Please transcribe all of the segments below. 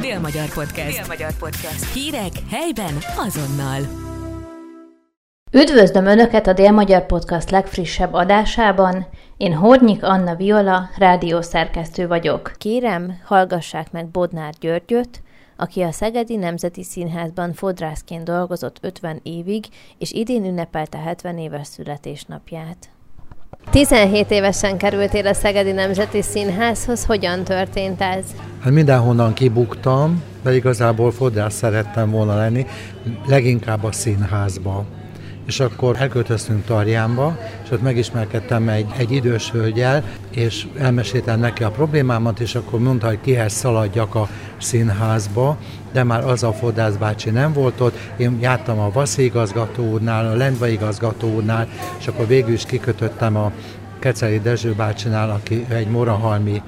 Dél-Magyar Podcast. Dél-Magyar Podcast. Hírek helyben azonnal. Üdvözlöm Önöket a Dél-Magyar Podcast legfrissebb adásában. Én Hornyik Anna Viola, rádiószerkesztő vagyok. Kérem, hallgassák meg Bodnár Györgyöt, aki a Szegedi Nemzeti Színházban fodrászként dolgozott 50 évig, és idén ünnepelte 70 éves születésnapját. 17 évesen kerültél a Szegedi Nemzeti Színházhoz, hogyan történt ez? Hát mindenhonnan kibuktam, de igazából fodrász szerettem volna lenni, leginkább a színházba és akkor elköltöztünk Tarjánba, és ott megismerkedtem egy, egy idős hölgyel, és elmeséltem neki a problémámat, és akkor mondta, hogy kihez szaladjak a színházba, de már az a Fodrász bácsi nem volt ott. Én jártam a Vaszi igazgató úrnál, a Lendva igazgató úrnál, és akkor végül is kikötöttem a Keceli Dezső bácsinál, aki egy morahalmi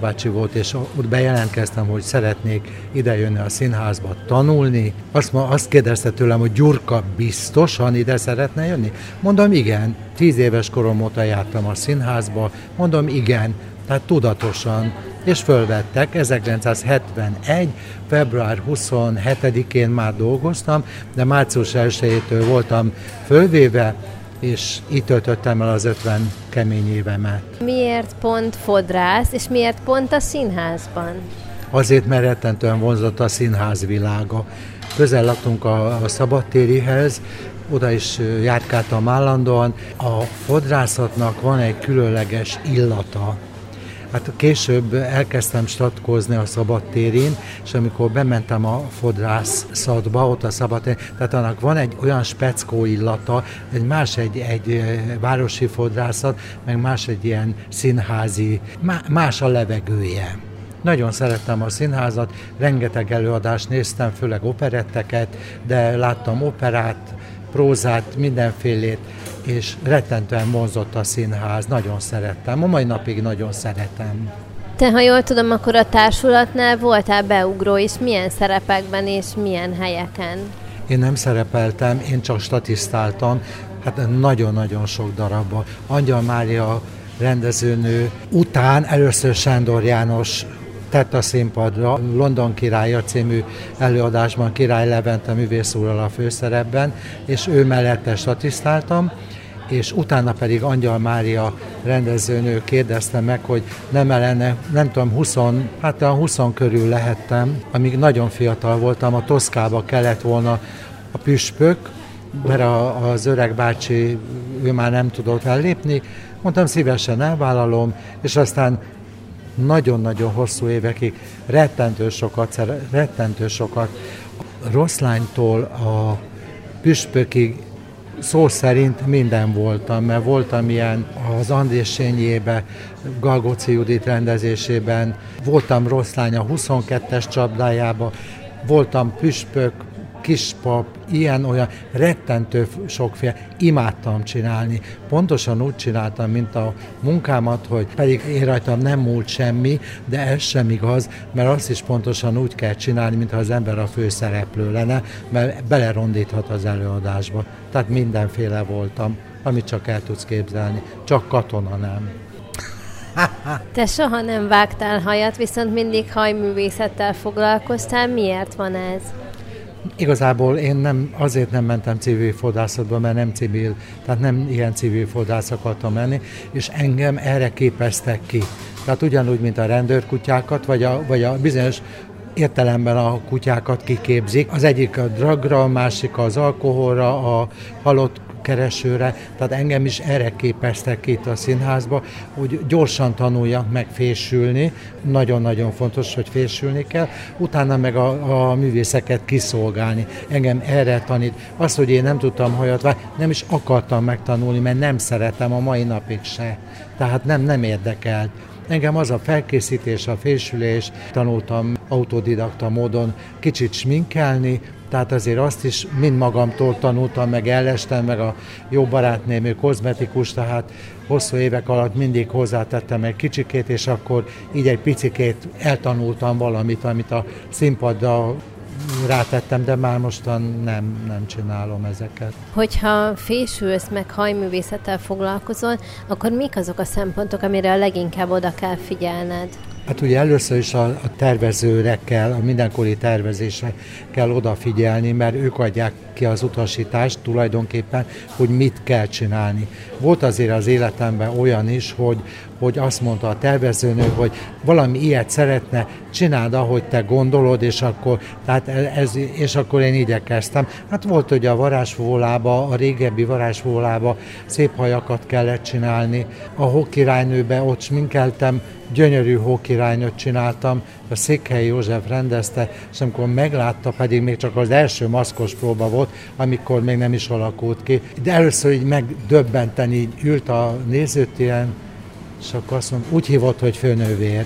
bácsi volt, és ott bejelentkeztem, hogy szeretnék idejönni a színházba tanulni. Azt, ma, azt kérdezte tőlem, hogy Gyurka biztosan ide szeretne jönni? Mondom, igen. Tíz éves korom óta jártam a színházba. Mondom, igen. Tehát tudatosan és fölvettek. 1971. február 27-én már dolgoztam, de március 1-től voltam fölvéve, és itt töltöttem el az 50 kemény évemet. Miért pont fodrász, és miért pont a színházban? Azért, mert rettentően vonzott a színház világa. Közel laktunk a, a szabadtérihez, oda is járkáltam állandóan. A fodrászatnak van egy különleges illata, Hát később elkezdtem statkozni a szabadtérén, és amikor bementem a fodrász szadba, ott a szabadtéren, tehát annak van egy olyan speckó illata, egy más egy, egy városi fodrászat, meg más egy ilyen színházi, más a levegője. Nagyon szerettem a színházat, rengeteg előadást néztem, főleg operetteket, de láttam operát, prózát, mindenfélét, és rettentően vonzott a színház, nagyon szerettem, a mai napig nagyon szeretem. Te, ha jól tudom, akkor a társulatnál voltál beugró, és milyen szerepekben és milyen helyeken? Én nem szerepeltem, én csak statisztáltam, hát nagyon-nagyon sok darabban. Angyal Mária rendezőnő után először Sándor János tett a színpadra. London királya című előadásban Király Levente művész úrral a főszerepben, és ő mellette statisztáltam, és utána pedig Angyal Mária rendezőnő kérdezte meg, hogy nem lenne, nem tudom, 20, hát a 20 körül lehettem, amíg nagyon fiatal voltam, a Toszkába kellett volna a püspök, mert a, az öreg bácsi, ő már nem tudott ellépni, mondtam szívesen elvállalom, és aztán nagyon-nagyon hosszú évekig rettentő sokat, rettentő sokat. Rosszlánytól a püspökig szó szerint minden voltam, mert voltam ilyen az Andrésényébe, Galgóci Judit rendezésében, voltam Rosszlány a 22-es csapdájába, voltam püspök, kispap, ilyen-olyan, rettentő sokféle, imádtam csinálni. Pontosan úgy csináltam, mint a munkámat, hogy pedig én rajtam nem múlt semmi, de ez sem igaz, mert azt is pontosan úgy kell csinálni, mintha az ember a főszereplő lenne, mert belerondíthat az előadásba. Tehát mindenféle voltam, amit csak el tudsz képzelni. Csak katona nem. Te soha nem vágtál hajat, viszont mindig hajművészettel foglalkoztál. Miért van ez? Igazából én nem, azért nem mentem civil fodrászatba, mert nem civil, tehát nem ilyen civil fodrász akartam menni, és engem erre képeztek ki. Tehát ugyanúgy, mint a rendőrkutyákat, vagy a, vagy a bizonyos értelemben a kutyákat kiképzik. Az egyik a dragra, a másik az alkoholra, a halott keresőre, tehát engem is erre képeztek itt a színházba, hogy gyorsan tanuljak meg fésülni, nagyon-nagyon fontos, hogy fésülni kell, utána meg a, a művészeket kiszolgálni. Engem erre tanít. Az, hogy én nem tudtam hajat vágni, nem is akartam megtanulni, mert nem szeretem a mai napig se. Tehát nem, nem érdekelt. Engem az a felkészítés, a fésülés, tanultam autodidakta módon kicsit sminkelni, tehát azért azt is mind magamtól tanultam, meg ellestem, meg a jó barátném, ő kozmetikus, tehát hosszú évek alatt mindig hozzátettem egy kicsikét, és akkor így egy picikét eltanultam valamit, amit a színpaddal rátettem, de már mostan nem, nem csinálom ezeket. Hogyha fésülsz, meg hajművészettel foglalkozol, akkor mik azok a szempontok, amire a leginkább oda kell figyelned? Hát ugye először is a, a tervezőre kell, a mindenkori tervezésre kell odafigyelni, mert ők adják ki az utasítást tulajdonképpen, hogy mit kell csinálni. Volt azért az életemben olyan is, hogy, hogy azt mondta a tervezőnő, hogy valami ilyet szeretne, csináld, ahogy te gondolod, és akkor, tehát ez, és akkor én igyekeztem. Hát volt, hogy a varázsvólába, a régebbi varázsvólába szép hajakat kellett csinálni, a hokkirálynőbe ott sminkeltem, gyönyörű hókirálynőt csináltam, a Székhelyi József rendezte, és amikor meglátta, pedig még csak az első maszkos próba volt, amikor még nem is alakult ki. De először így megdöbbenten így ült a nézőtéren, és akkor azt mondom, úgy hívott, hogy főnővér,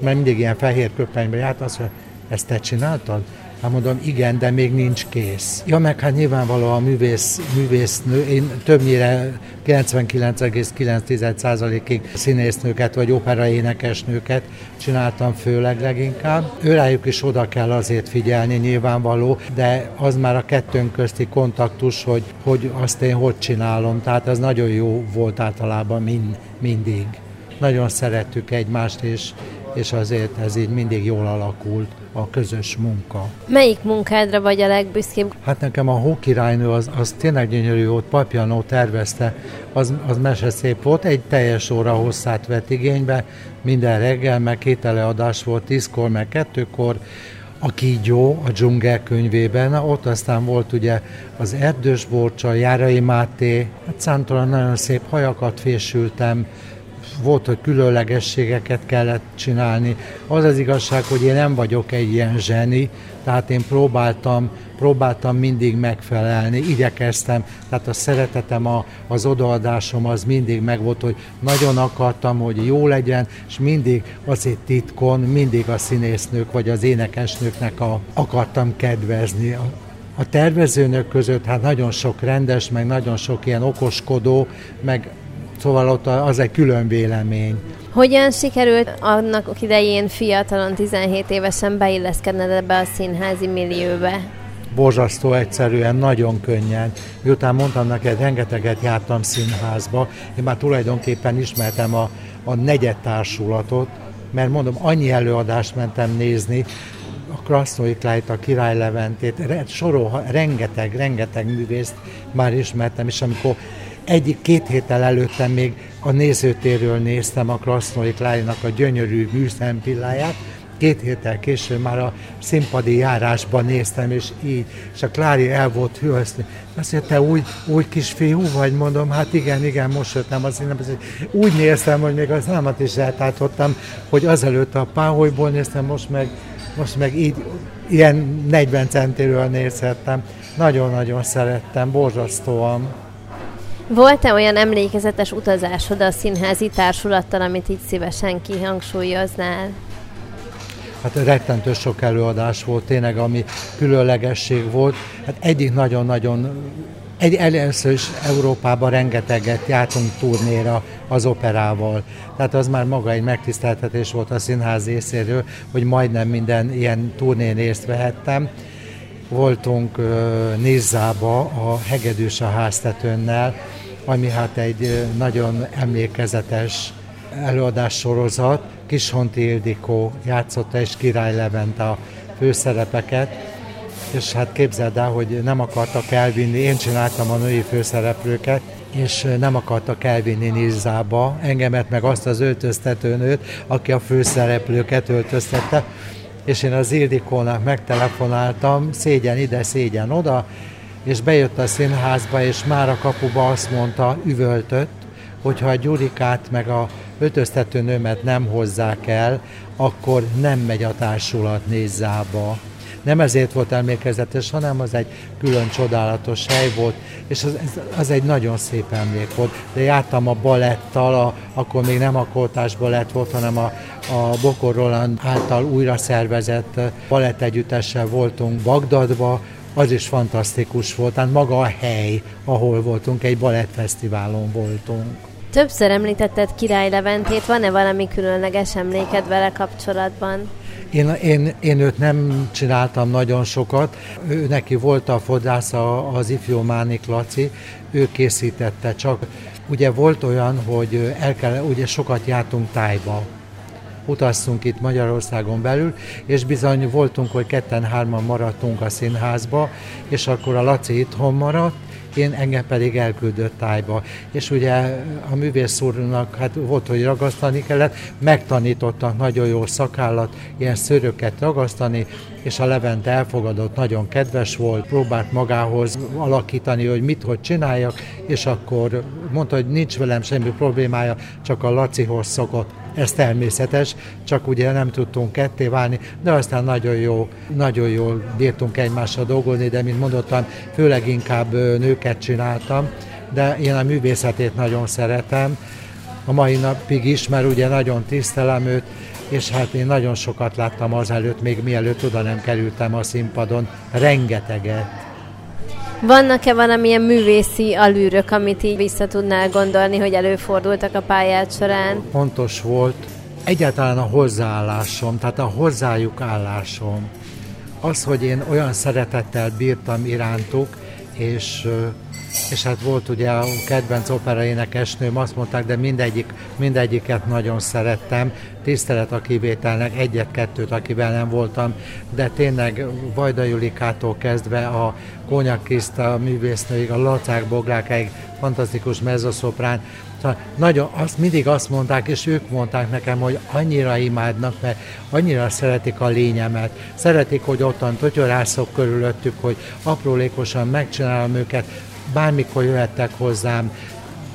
mert mindig ilyen fehér köpenyben járt, azt mondja, ezt te csináltad? Hát mondom, igen, de még nincs kész. Ja, meg hát nyilvánvalóan a művész, művésznő, én többnyire 99,9%-ig színésznőket vagy operaénekesnőket csináltam főleg leginkább. Őrájuk is oda kell azért figyelni, nyilvánvaló, de az már a kettőnk közti kontaktus, hogy, hogy azt én hogy csinálom. Tehát ez nagyon jó volt általában mind, mindig. Nagyon szerettük egymást, és, és azért ez így mindig jól alakult a közös munka. Melyik munkádra vagy a legbüszkébb? Hát nekem a Hókirálynő az, az tényleg gyönyörű volt, Papjanó tervezte, az, az mese szép volt, egy teljes óra hosszát vett igénybe, minden reggel, meg két előadás volt, tízkor, meg kettőkor, a kígyó a dzsungel könyvében, ott aztán volt ugye az erdős borcsa, Járai Máté, hát számtalan nagyon szép hajakat fésültem, volt, hogy különlegességeket kellett csinálni. Az az igazság, hogy én nem vagyok egy ilyen zseni, tehát én próbáltam, próbáltam mindig megfelelni, igyekeztem, tehát a szeretetem, a, az odaadásom az mindig megvolt, hogy nagyon akartam, hogy jó legyen, és mindig azért titkon, mindig a színésznők vagy az énekesnőknek a, akartam kedvezni. A, tervezőnök között hát nagyon sok rendes, meg nagyon sok ilyen okoskodó, meg Szóval ott az egy külön vélemény. Hogyan sikerült annak idején fiatalon, 17 évesen beilleszkedned ebbe a színházi millióbe? borzasztó egyszerűen, nagyon könnyen. Miután mondtam neked, rengeteget jártam színházba, én már tulajdonképpen ismertem a, a negyed társulatot, mert mondom, annyi előadást mentem nézni, a Krasznói Klájt, a Király Leventét, sorol, rengeteg, rengeteg művészt már ismertem, és amikor egyik-két héttel előttem még a nézőtérről néztem a Krasznoi Klájnak a gyönyörű műszempilláját, két héttel később már a színpadi járásban néztem, és így, és a Klári el volt hű, azt mondja, te új, új kisfiú vagy, mondom, hát igen, igen, most jöttem az én, úgy néztem, hogy még az álmat is eltátottam, hogy azelőtt a páholyból néztem, most meg, most meg így, ilyen 40 centiről nézhettem. Nagyon-nagyon szerettem, borzasztóan. Volt-e olyan emlékezetes utazásod a színházi társulattal, amit így szívesen kihangsúlyoznál? Hát rettentő sok előadás volt tényleg, ami különlegesség volt. Hát egyik nagyon-nagyon egy, először is Európában rengeteget jártunk turnéra az operával. Tehát az már maga egy megtiszteltetés volt a színház részéről, hogy majdnem minden ilyen turnén részt vehettem. Voltunk uh, Nizzába a Hegedűs a háztetőnnel, ami hát egy nagyon emlékezetes előadás sorozat. Kishonti Ildikó játszotta és Király Levent a főszerepeket, és hát képzeld el, hogy nem akartak elvinni, én csináltam a női főszereplőket, és nem akartak elvinni Nizzába. Engemet, meg azt az öltöztetőnőt, aki a főszereplőket öltöztette, és én az Ildikónak megtelefonáltam, szégyen ide, szégyen oda, és bejött a színházba, és már a kapuba azt mondta, üvöltött, hogyha a Gyurikát meg a nőmet nem hozzák el, akkor nem megy a társulat nézzába. Nem ezért volt emlékezetes, hanem az egy külön csodálatos hely volt, és az, az egy nagyon szép emlék volt. De jártam a balettal, a, akkor még nem a Koltás balett volt, hanem a, a Bokor Roland által újra szervezett balett együttessel voltunk Bagdadba, az is fantasztikus volt, tehát maga a hely, ahol voltunk, egy balettfesztiválon voltunk. Többször említetted Király Leventét, van-e valami különleges emléked vele kapcsolatban? Én, én, én őt nem csináltam nagyon sokat. Ő, neki volt a fodrásza az ifjú Mánik Laci, ő készítette, csak ugye volt olyan, hogy el kell, ugye sokat jártunk tájba, utaztunk itt Magyarországon belül, és bizony voltunk, hogy ketten-hárman maradtunk a színházba, és akkor a Laci itthon maradt, én engem pedig elküldött tájba. És ugye a művész úrnak hát volt, hogy ragasztani kellett, megtanítottak nagyon jó szakállat, ilyen szőröket ragasztani, és a Levente elfogadott, nagyon kedves volt, próbált magához alakítani, hogy mit, hogy csináljak, és akkor mondta, hogy nincs velem semmi problémája, csak a Lacihoz szokott ez természetes, csak ugye nem tudtunk ketté válni, de aztán nagyon jó, nagyon jól bírtunk egymással dolgozni, de mint mondottam, főleg inkább nőket csináltam, de én a művészetét nagyon szeretem, a mai napig is, mert ugye nagyon tisztelem őt, és hát én nagyon sokat láttam azelőtt, még mielőtt oda nem kerültem a színpadon, rengeteget. Vannak-e valamilyen művészi alűrök, amit így vissza tudnál gondolni, hogy előfordultak a pályát során? Pontos volt egyáltalán a hozzáállásom, tehát a hozzájuk állásom. Az, hogy én olyan szeretettel bírtam irántuk, és és hát volt ugye a kedvenc opera énekesnőm, azt mondták, de mindegyik, mindegyiket nagyon szerettem, tisztelet a kivételnek, egyet-kettőt, akivel nem voltam, de tényleg Vajda Julikától kezdve a Kónyak Kriszta művésznőig, a Lacák Bográkáig, fantasztikus mezzoszoprán, Szóval nagyon, azt, mindig azt mondták, és ők mondták nekem, hogy annyira imádnak, mert annyira szeretik a lényemet. Szeretik, hogy ottan totyorászok körülöttük, hogy aprólékosan megcsinálom őket, bármikor jöhettek hozzám,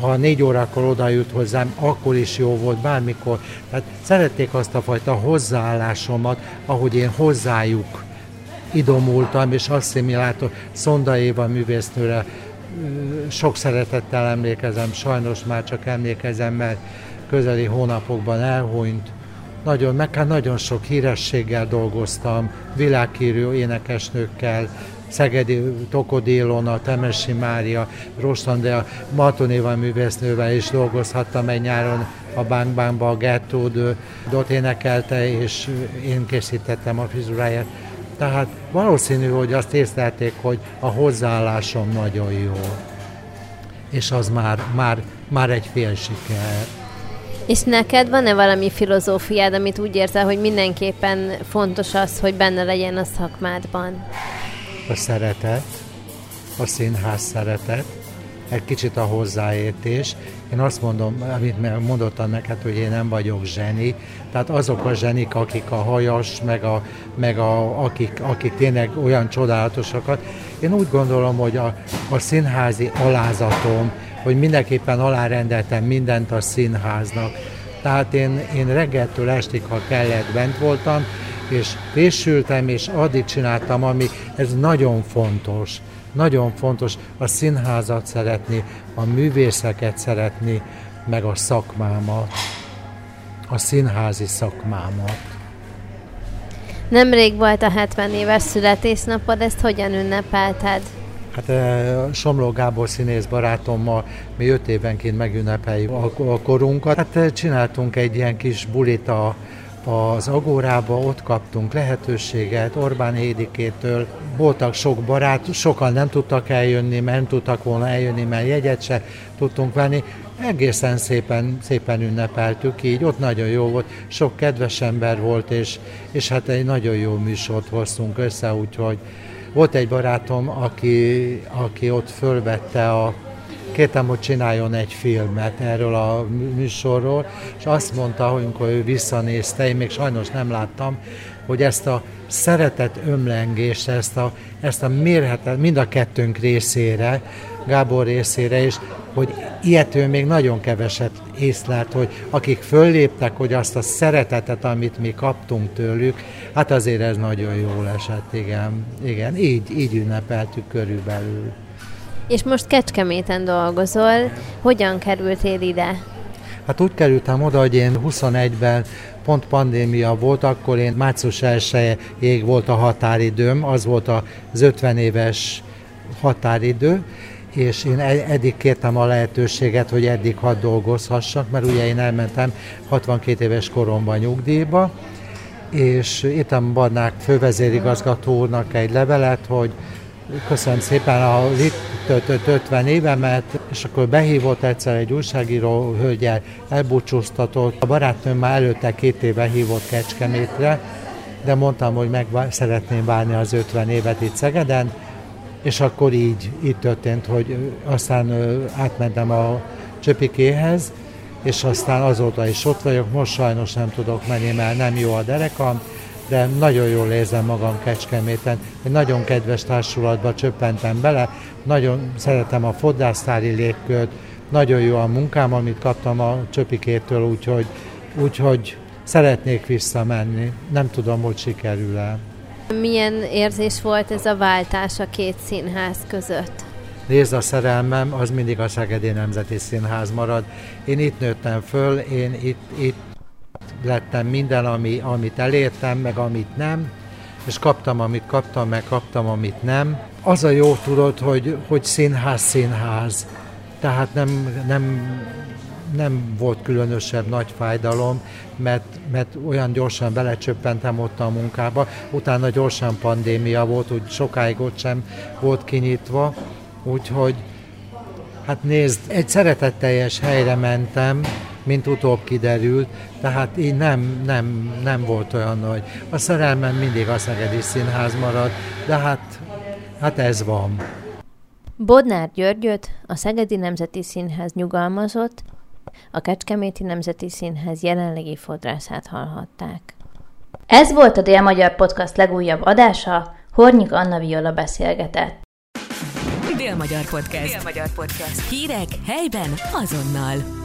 ha négy órakor oda jut hozzám, akkor is jó volt, bármikor. Tehát szerették azt a fajta hozzáállásomat, ahogy én hozzájuk idomultam, és asszimiláltam Szonda Éva művésznőre sok szeretettel emlékezem, sajnos már csak emlékezem, mert közeli hónapokban elhunyt. Nagyon, meg hát nagyon sok hírességgel dolgoztam, világhírű énekesnőkkel, Szegedi Tokodi Ilona, Temesi Mária, Rostandea, Matonéva művésznővel is dolgozhattam egy nyáron a Bánkbánkba, a Gertrude dot énekelte, és én készítettem a fizuráját. Tehát valószínű, hogy azt észlelték, hogy a hozzáállásom nagyon jó. És az már, már, már egy fél siker. És neked van-e valami filozófiád, amit úgy érzel, hogy mindenképpen fontos az, hogy benne legyen a szakmádban? a szeretet, a színház szeretet, egy kicsit a hozzáértés. Én azt mondom, amit mondottam neked, hogy én nem vagyok zseni, tehát azok a zsenik, akik a hajas, meg, a, meg a, akik, akik tényleg olyan csodálatosakat. Én úgy gondolom, hogy a, a színházi alázatom, hogy mindenképpen alárendeltem mindent a színháznak. Tehát én, én reggeltől estig, ha kellett, bent voltam, és fésültem, és addig csináltam, ami ez nagyon fontos. Nagyon fontos a színházat szeretni, a művészeket szeretni, meg a szakmámat, a színházi szakmámat. Nemrég volt a 70 éves születésnapod, ezt hogyan ünnepelted? Hát Somló Gábor színész barátommal mi öt évenként megünnepeljük a korunkat. Hát csináltunk egy ilyen kis bulit a az Agórába, ott kaptunk lehetőséget Orbán Hédikétől. Voltak sok barát, sokan nem tudtak eljönni, mert nem tudtak volna eljönni, mert jegyet se tudtunk venni. Egészen szépen, szépen ünnepeltük így, ott nagyon jó volt, sok kedves ember volt, és, és hát egy nagyon jó műsort hoztunk össze, úgyhogy volt egy barátom, aki, aki ott fölvette a kértem, hogy csináljon egy filmet erről a műsorról, és azt mondta, hogy amikor ő visszanézte, én még sajnos nem láttam, hogy ezt a szeretet ömlengést, ezt a, ezt a mérhetet mind a kettőnk részére, Gábor részére is, hogy ilyet ő még nagyon keveset észlelt, hogy akik fölléptek, hogy azt a szeretetet, amit mi kaptunk tőlük, hát azért ez nagyon jól esett, igen. Igen, így, így ünnepeltük körülbelül. És most Kecskeméten dolgozol. Hogyan kerültél ide? Hát úgy kerültem oda, hogy én 21-ben pont pandémia volt, akkor én március 1 volt a határidőm, az volt az 50 éves határidő, és én e- eddig kértem a lehetőséget, hogy eddig hadd dolgozhassak, mert ugye én elmentem 62 éves koromban nyugdíjba, és írtam Barnák fővezérigazgatónak egy levelet, hogy köszönöm szépen a itt töltött 50 évemet, és akkor behívott egyszer egy újságíró hölgyel, elbúcsúztatott. A barátnőm már előtte két éve hívott Kecskemétre, de mondtam, hogy meg szeretném várni az 50 évet itt Szegeden, és akkor így, így történt, hogy aztán átmentem a Csöpikéhez, és aztán azóta is ott vagyok, most sajnos nem tudok menni, mert nem jó a derekam, de nagyon jól érzem magam Kecskeméten. Egy nagyon kedves társulatba csöppentem bele, nagyon szeretem a fodrásztári légkört, nagyon jó a munkám, amit kaptam a Csöpikétől, úgyhogy, úgyhogy szeretnék visszamenni. Nem tudom, hogy sikerül-e. Milyen érzés volt ez a váltás a két színház között? Nézd, a szerelmem az mindig a Szegedi Nemzeti Színház marad. Én itt nőttem föl, én itt, itt lettem minden, ami, amit elértem, meg amit nem, és kaptam, amit kaptam, meg kaptam, amit nem. Az a jó tudod, hogy, hogy színház, színház. Tehát nem, nem, nem volt különösebb nagy fájdalom, mert, mert olyan gyorsan belecsöppentem ott a munkába. Utána gyorsan pandémia volt, úgy sokáig ott sem volt kinyitva, úgyhogy hát nézd, egy szeretetteljes helyre mentem, mint utóbb kiderült, tehát így nem, nem, nem volt olyan nagy. A szerelmem mindig a Szegedi Színház marad, de hát, hát ez van. Bodnár Györgyöt a Szegedi Nemzeti Színház nyugalmazott, a Kecskeméti Nemzeti Színház jelenlegi fodrászát hallhatták. Ez volt a Dél-Magyar Podcast legújabb adása, Hornyik Anna Viola beszélgetett. Dél-Magyar Podcast. Dél-Magyar Podcast. Hírek helyben azonnal.